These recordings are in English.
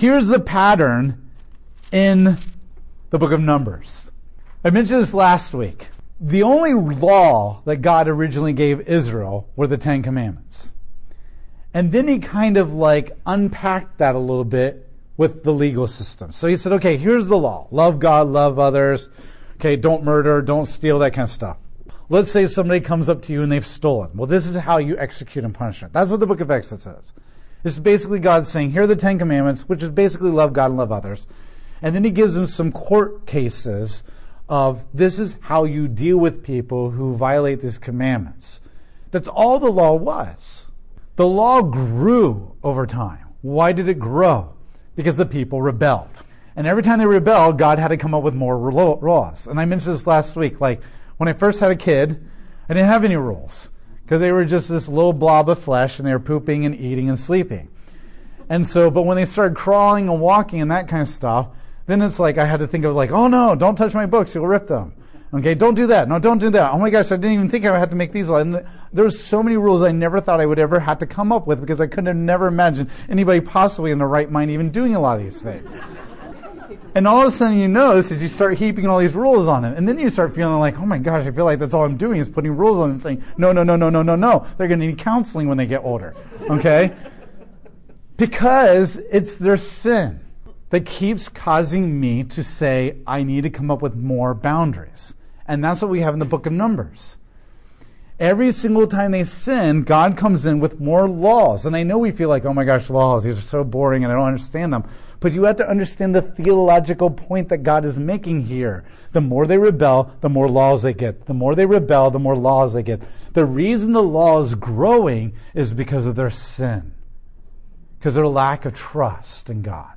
Here's the pattern in the book of Numbers. I mentioned this last week. The only law that God originally gave Israel were the Ten Commandments. And then he kind of like unpacked that a little bit with the legal system. So he said, okay, here's the law. Love God, love others. Okay, don't murder, don't steal, that kind of stuff. Let's say somebody comes up to you and they've stolen. Well, this is how you execute and punish them. That's what the book of Exodus says. It's basically God saying, here are the Ten Commandments, which is basically love God and love others. And then he gives them some court cases of this is how you deal with people who violate these commandments. That's all the law was. The law grew over time. Why did it grow? Because the people rebelled. And every time they rebelled, God had to come up with more laws. And I mentioned this last week. Like, when I first had a kid, I didn't have any rules because they were just this little blob of flesh and they were pooping and eating and sleeping. And so, but when they started crawling and walking and that kind of stuff, then it's like I had to think of like, oh no, don't touch my books, you'll rip them. Okay, don't do that. No, don't do that. Oh my gosh, I didn't even think I had to make these. And there were so many rules I never thought I would ever have to come up with because I couldn't have never imagined anybody possibly in the right mind even doing a lot of these things. And all of a sudden you notice is you start heaping all these rules on it. And then you start feeling like, oh my gosh, I feel like that's all I'm doing is putting rules on them and saying, no, no, no, no, no, no, no. They're going to need counseling when they get older. Okay? because it's their sin that keeps causing me to say, I need to come up with more boundaries. And that's what we have in the book of Numbers. Every single time they sin, God comes in with more laws. And I know we feel like, oh my gosh, laws, these are so boring and I don't understand them. But you have to understand the theological point that God is making here. The more they rebel, the more laws they get. The more they rebel, the more laws they get. The reason the law is growing is because of their sin, because their lack of trust in God.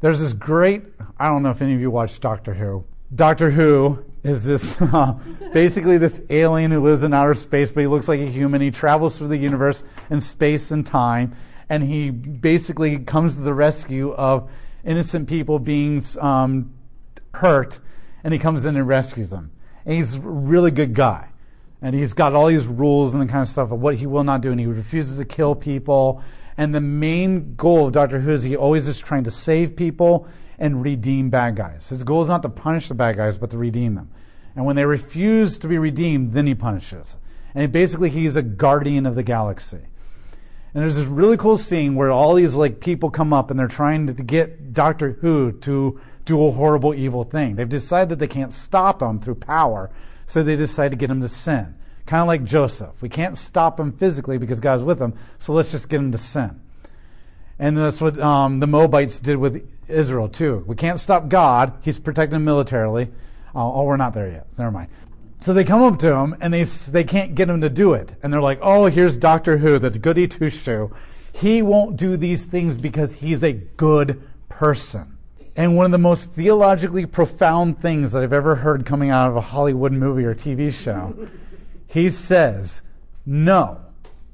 There's this great, I don't know if any of you watch Doctor Who. Doctor Who is this uh, basically this alien who lives in outer space, but he looks like a human. He travels through the universe in space and time, and he basically comes to the rescue of innocent people being um, hurt, and he comes in and rescues them. And he's a really good guy. And he's got all these rules and the kind of stuff of what he will not do, and he refuses to kill people and the main goal of Doctor Who is he always is trying to save people and redeem bad guys. His goal is not to punish the bad guys, but to redeem them. And when they refuse to be redeemed, then he punishes. And basically, he's a guardian of the galaxy. And there's this really cool scene where all these like people come up and they're trying to get Doctor Who to do a horrible, evil thing. They've decided that they can't stop him through power, so they decide to get him to sin. Kind of like Joseph. We can't stop him physically because God's with him, so let's just get him to sin. And that's what um, the Moabites did with Israel, too. We can't stop God. He's protecting them militarily. Oh, oh, we're not there yet. Never mind. So they come up to him and they, they can't get him to do it. And they're like, oh, here's Doctor Who, the goody two shoe. He won't do these things because he's a good person. And one of the most theologically profound things that I've ever heard coming out of a Hollywood movie or TV show he says, No,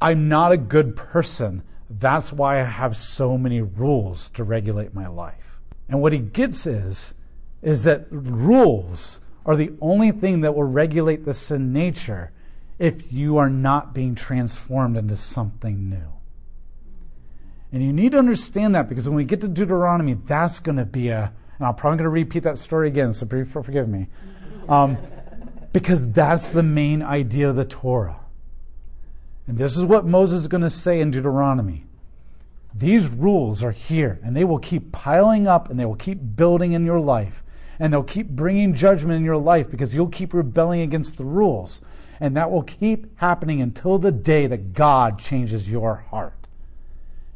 I'm not a good person. That's why I have so many rules to regulate my life. And what he gets is, is that rules are the only thing that will regulate the sin nature if you are not being transformed into something new. And you need to understand that because when we get to Deuteronomy, that's going to be a, and I'm probably going to repeat that story again, so forgive me. Um, because that's the main idea of the Torah. And this is what Moses is going to say in Deuteronomy. These rules are here, and they will keep piling up, and they will keep building in your life. And they'll keep bringing judgment in your life because you'll keep rebelling against the rules. And that will keep happening until the day that God changes your heart.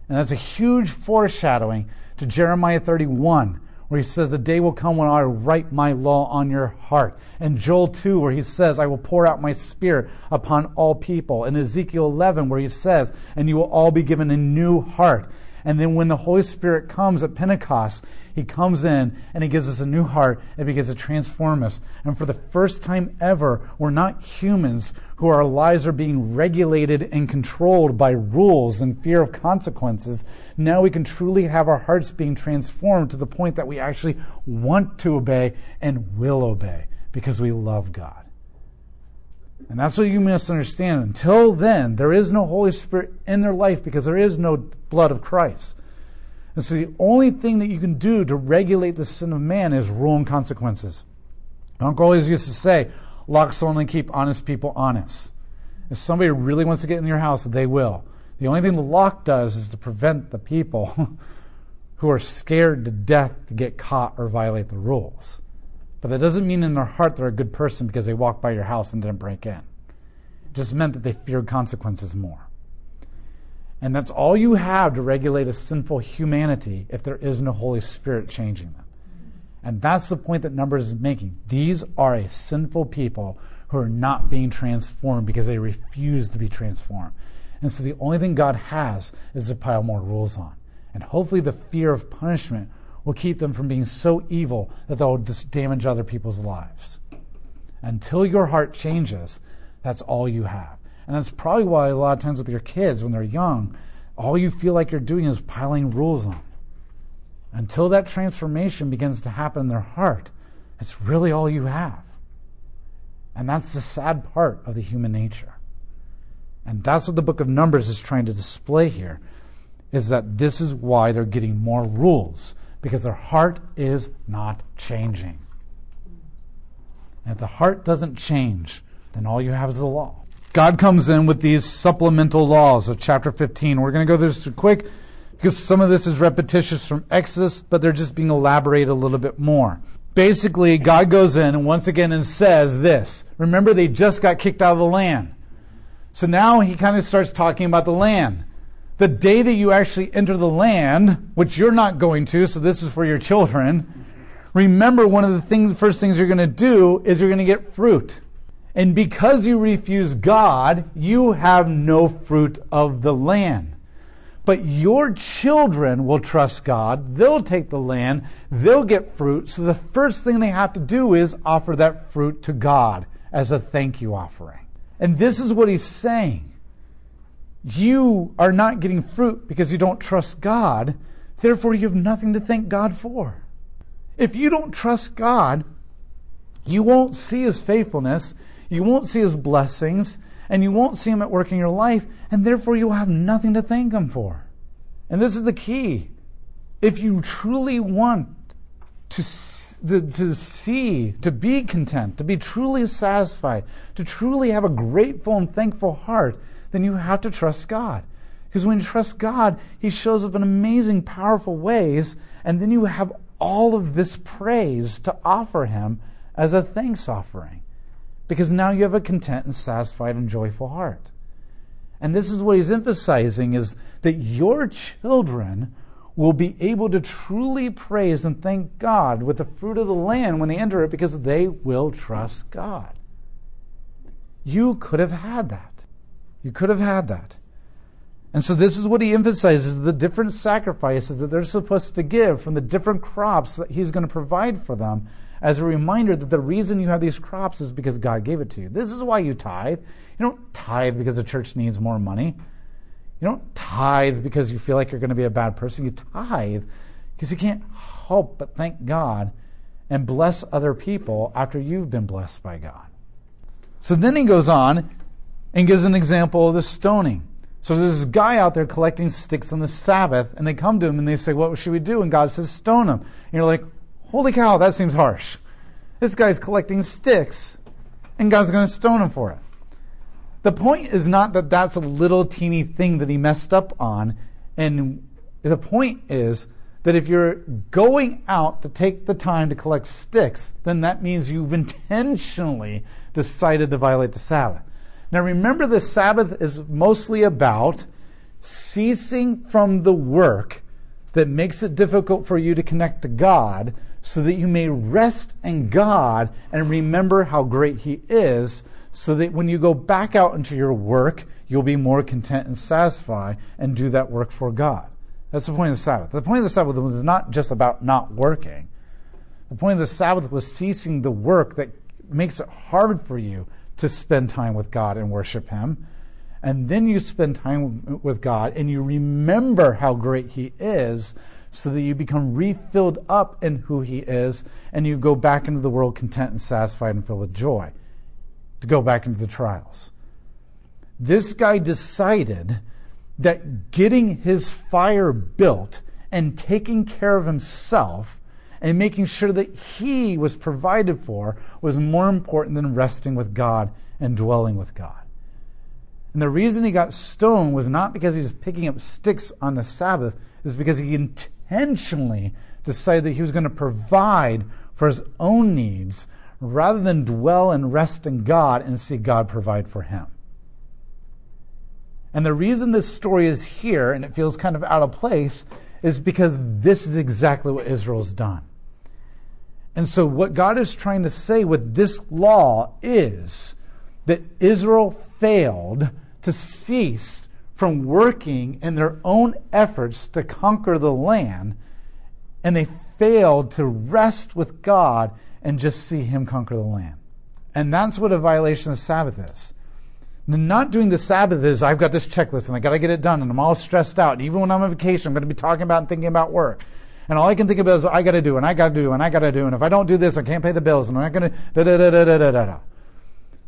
And that's a huge foreshadowing to Jeremiah 31, where he says, The day will come when I write my law on your heart. And Joel 2, where he says, I will pour out my spirit upon all people. And Ezekiel 11, where he says, And you will all be given a new heart. And then when the Holy Spirit comes at Pentecost, he comes in and he gives us a new heart and begins to transform us. And for the first time ever, we're not humans who our lives are being regulated and controlled by rules and fear of consequences. Now we can truly have our hearts being transformed to the point that we actually want to obey and will obey because we love God. And that's what you misunderstand. Until then, there is no Holy Spirit in their life because there is no blood of Christ. And so the only thing that you can do to regulate the sin of man is rule and consequences. My uncle always used to say, locks only keep honest people honest. If somebody really wants to get in your house, they will. The only thing the lock does is to prevent the people who are scared to death to get caught or violate the rules. But that doesn't mean in their heart they're a good person because they walked by your house and didn't break in. It just meant that they feared consequences more. And that's all you have to regulate a sinful humanity if there is no Holy Spirit changing them. And that's the point that Numbers is making. These are a sinful people who are not being transformed because they refuse to be transformed. And so the only thing God has is to pile more rules on. And hopefully the fear of punishment will keep them from being so evil that they'll damage other people's lives. Until your heart changes, that's all you have. And that's probably why a lot of times with your kids, when they're young, all you feel like you're doing is piling rules on. Until that transformation begins to happen in their heart, it's really all you have. And that's the sad part of the human nature. And that's what the book of Numbers is trying to display here is that this is why they're getting more rules because their heart is not changing. And if the heart doesn't change, then all you have is the law. God comes in with these supplemental laws of chapter 15. We're going to go through this quick because some of this is repetitious from Exodus, but they're just being elaborated a little bit more. Basically, God goes in once again and says this. Remember, they just got kicked out of the land. So now he kind of starts talking about the land the day that you actually enter the land, which you're not going to, so this is for your children, remember one of the things, first things you're going to do is you're going to get fruit. And because you refuse God, you have no fruit of the land. But your children will trust God. They'll take the land. They'll get fruit. So the first thing they have to do is offer that fruit to God as a thank you offering. And this is what he's saying you are not getting fruit because you don't trust God. Therefore, you have nothing to thank God for. If you don't trust God, you won't see His faithfulness, you won't see His blessings, and you won't see Him at work in your life, and therefore you'll have nothing to thank Him for. And this is the key. If you truly want to, to, to see, to be content, to be truly satisfied, to truly have a grateful and thankful heart, then you have to trust God. Because when you trust God, He shows up in amazing, powerful ways, and then you have all of this praise to offer Him as a thanks offering. Because now you have a content and satisfied and joyful heart. And this is what he's emphasizing is that your children will be able to truly praise and thank God with the fruit of the land when they enter it because they will trust God. You could have had that. You could have had that. And so this is what he emphasizes the different sacrifices that they're supposed to give from the different crops that he's going to provide for them as a reminder that the reason you have these crops is because God gave it to you. This is why you tithe. You don't tithe because the church needs more money. You don't tithe because you feel like you're going to be a bad person. You tithe because you can't help but thank God and bless other people after you've been blessed by God. So then he goes on and gives an example of the stoning. So there's this guy out there collecting sticks on the Sabbath, and they come to him and they say, What should we do? And God says, Stone him. And you're like, Holy cow, that seems harsh. This guy's collecting sticks, and God's going to stone him for it. The point is not that that's a little teeny thing that he messed up on. And the point is that if you're going out to take the time to collect sticks, then that means you've intentionally decided to violate the Sabbath. Now remember, the Sabbath is mostly about ceasing from the work that makes it difficult for you to connect to God so that you may rest in God and remember how great He is so that when you go back out into your work, you'll be more content and satisfied and do that work for God. That's the point of the Sabbath. The point of the Sabbath was not just about not working. The point of the Sabbath was ceasing the work that makes it hard for you to spend time with God and worship Him. And then you spend time with God and you remember how great He is so that you become refilled up in who He is and you go back into the world content and satisfied and filled with joy to go back into the trials. This guy decided that getting his fire built and taking care of himself and making sure that he was provided for was more important than resting with God and dwelling with God. And the reason he got stoned was not because he was picking up sticks on the Sabbath, is because he intentionally decided that he was going to provide for his own needs rather than dwell and rest in God and see God provide for him. And the reason this story is here and it feels kind of out of place is because this is exactly what Israel's done. And so, what God is trying to say with this law is that Israel failed to cease from working in their own efforts to conquer the land, and they failed to rest with God and just see Him conquer the land. And that's what a violation of Sabbath is. Not doing the Sabbath is I've got this checklist and I got to get it done and I'm all stressed out. And even when I'm on vacation, I'm going to be talking about and thinking about work. And all I can think about is I got to do and I got to do and I got to do. And if I don't do this, I can't pay the bills and I'm not going to da da da da da da da.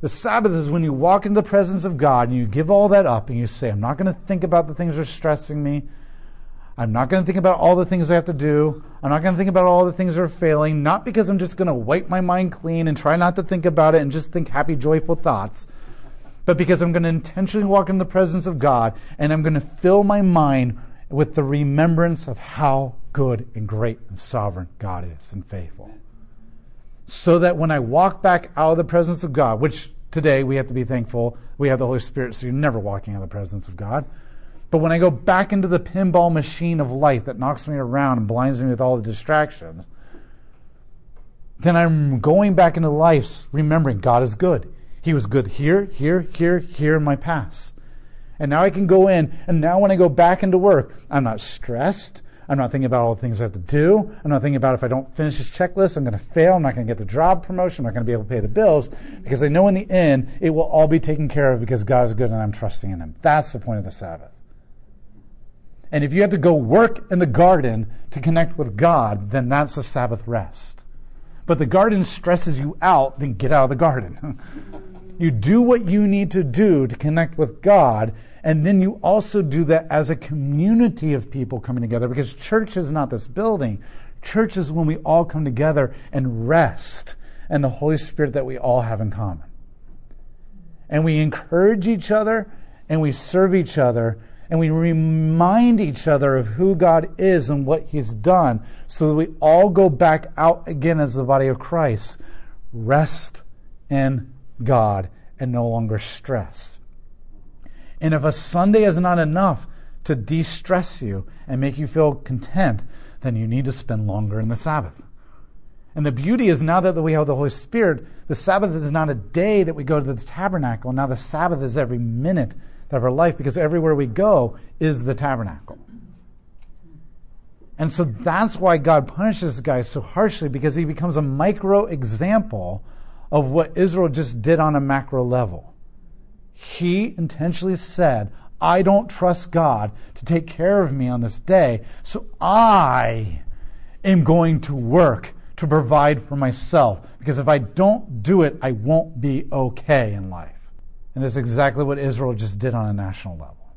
The Sabbath is when you walk into the presence of God and you give all that up and you say, I'm not going to think about the things that are stressing me. I'm not going to think about all the things I have to do. I'm not going to think about all the things that are failing, not because I'm just going to wipe my mind clean and try not to think about it and just think happy, joyful thoughts but because I'm going to intentionally walk in the presence of God and I'm going to fill my mind with the remembrance of how good and great and sovereign God is and faithful. So that when I walk back out of the presence of God, which today we have to be thankful we have the Holy Spirit, so you're never walking out of the presence of God. But when I go back into the pinball machine of life that knocks me around and blinds me with all the distractions, then I'm going back into life remembering God is good. He was good here, here, here, here in my past. And now I can go in, and now when I go back into work, I'm not stressed. I'm not thinking about all the things I have to do. I'm not thinking about if I don't finish this checklist, I'm going to fail. I'm not going to get the job promotion. I'm not going to be able to pay the bills because I know in the end it will all be taken care of because God is good and I'm trusting in Him. That's the point of the Sabbath. And if you have to go work in the garden to connect with God, then that's the Sabbath rest. But the garden stresses you out, then get out of the garden. You do what you need to do to connect with God, and then you also do that as a community of people coming together because church is not this building. Church is when we all come together and rest and the Holy Spirit that we all have in common. And we encourage each other and we serve each other and we remind each other of who God is and what He's done so that we all go back out again as the body of Christ. Rest in God and no longer stress. And if a Sunday is not enough to de stress you and make you feel content, then you need to spend longer in the Sabbath. And the beauty is now that we have the Holy Spirit, the Sabbath is not a day that we go to the tabernacle. Now the Sabbath is every minute of our life because everywhere we go is the tabernacle. And so that's why God punishes this guy so harshly because he becomes a micro example of what Israel just did on a macro level. He intentionally said, I don't trust God to take care of me on this day, so I am going to work to provide for myself. Because if I don't do it, I won't be okay in life. And that's exactly what Israel just did on a national level.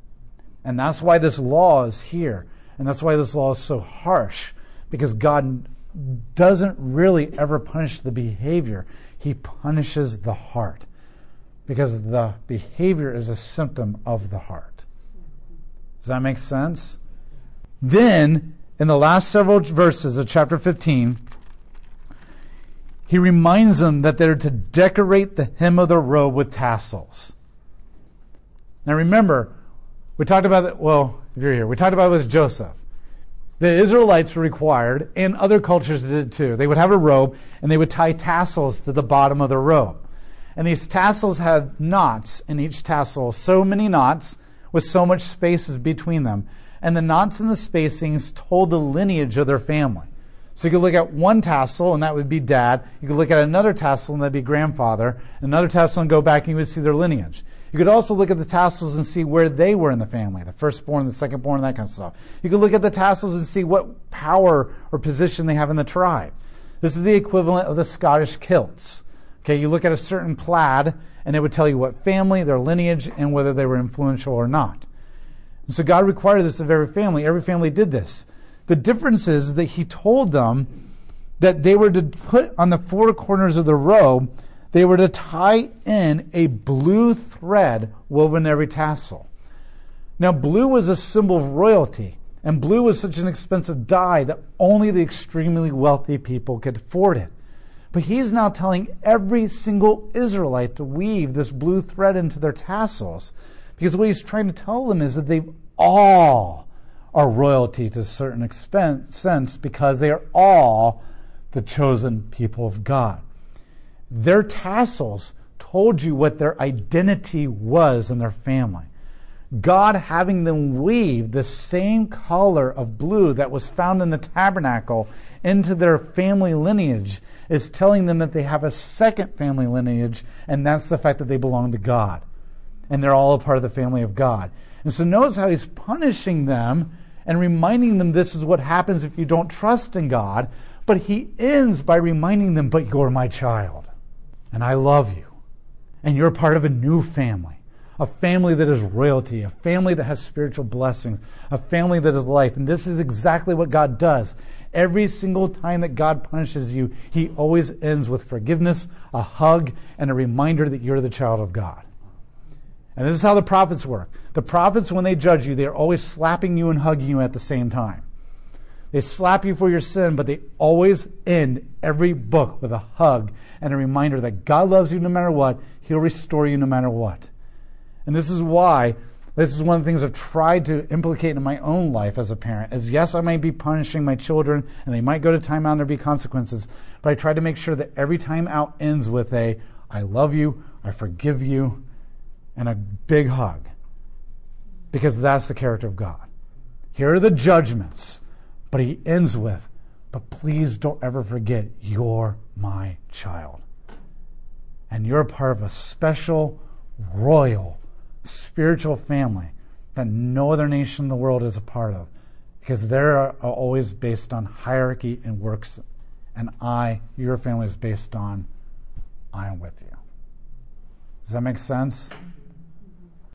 And that's why this law is here. And that's why this law is so harsh. Because God doesn't really ever punish the behavior he punishes the heart because the behavior is a symptom of the heart. Does that make sense? Then, in the last several verses of chapter 15, he reminds them that they're to decorate the hem of their robe with tassels. Now remember, we talked about it, well, if you're here, we talked about it with Joseph the Israelites were required, and other cultures did too. They would have a robe, and they would tie tassels to the bottom of the robe. And these tassels had knots in each tassel, so many knots with so much spaces between them. And the knots and the spacings told the lineage of their family. So you could look at one tassel, and that would be dad. You could look at another tassel, and that'd be grandfather. Another tassel, and go back, and you would see their lineage. You could also look at the tassels and see where they were in the family, the firstborn, the secondborn, that kind of stuff. You could look at the tassels and see what power or position they have in the tribe. This is the equivalent of the Scottish kilts. Okay, you look at a certain plaid, and it would tell you what family, their lineage, and whether they were influential or not. And so God required this of every family. Every family did this. The difference is that he told them that they were to put on the four corners of the robe, they were to tie in a blue thread woven every tassel. Now, blue was a symbol of royalty, and blue was such an expensive dye that only the extremely wealthy people could afford it. But he's now telling every single Israelite to weave this blue thread into their tassels. Because what he's trying to tell them is that they all are royalty to a certain extent, sense because they are all the chosen people of God. Their tassels told you what their identity was in their family. God having them weave the same color of blue that was found in the tabernacle into their family lineage is telling them that they have a second family lineage, and that's the fact that they belong to God. And they're all a part of the family of God. And so notice how he's punishing them and reminding them this is what happens if you don't trust in God. But he ends by reminding them, but you're my child, and I love you, and you're part of a new family a family that is royalty, a family that has spiritual blessings, a family that is life. And this is exactly what God does. Every single time that God punishes you, He always ends with forgiveness, a hug, and a reminder that you're the child of God. And this is how the prophets work. The prophets, when they judge you, they are always slapping you and hugging you at the same time. They slap you for your sin, but they always end every book with a hug and a reminder that God loves you no matter what. He'll restore you no matter what. And this is why this is one of the things I've tried to implicate in my own life as a parent. Is yes, I might be punishing my children and they might go to timeout and there be consequences, but I try to make sure that every time out ends with a I love you, I forgive you, and a big hug. Because that's the character of God. Here are the judgments, but he ends with, but please don't ever forget you're my child. And you're part of a special, royal, spiritual family that no other nation in the world is a part of because they're uh, always based on hierarchy and works. And I, your family, is based on I am with you. Does that make sense?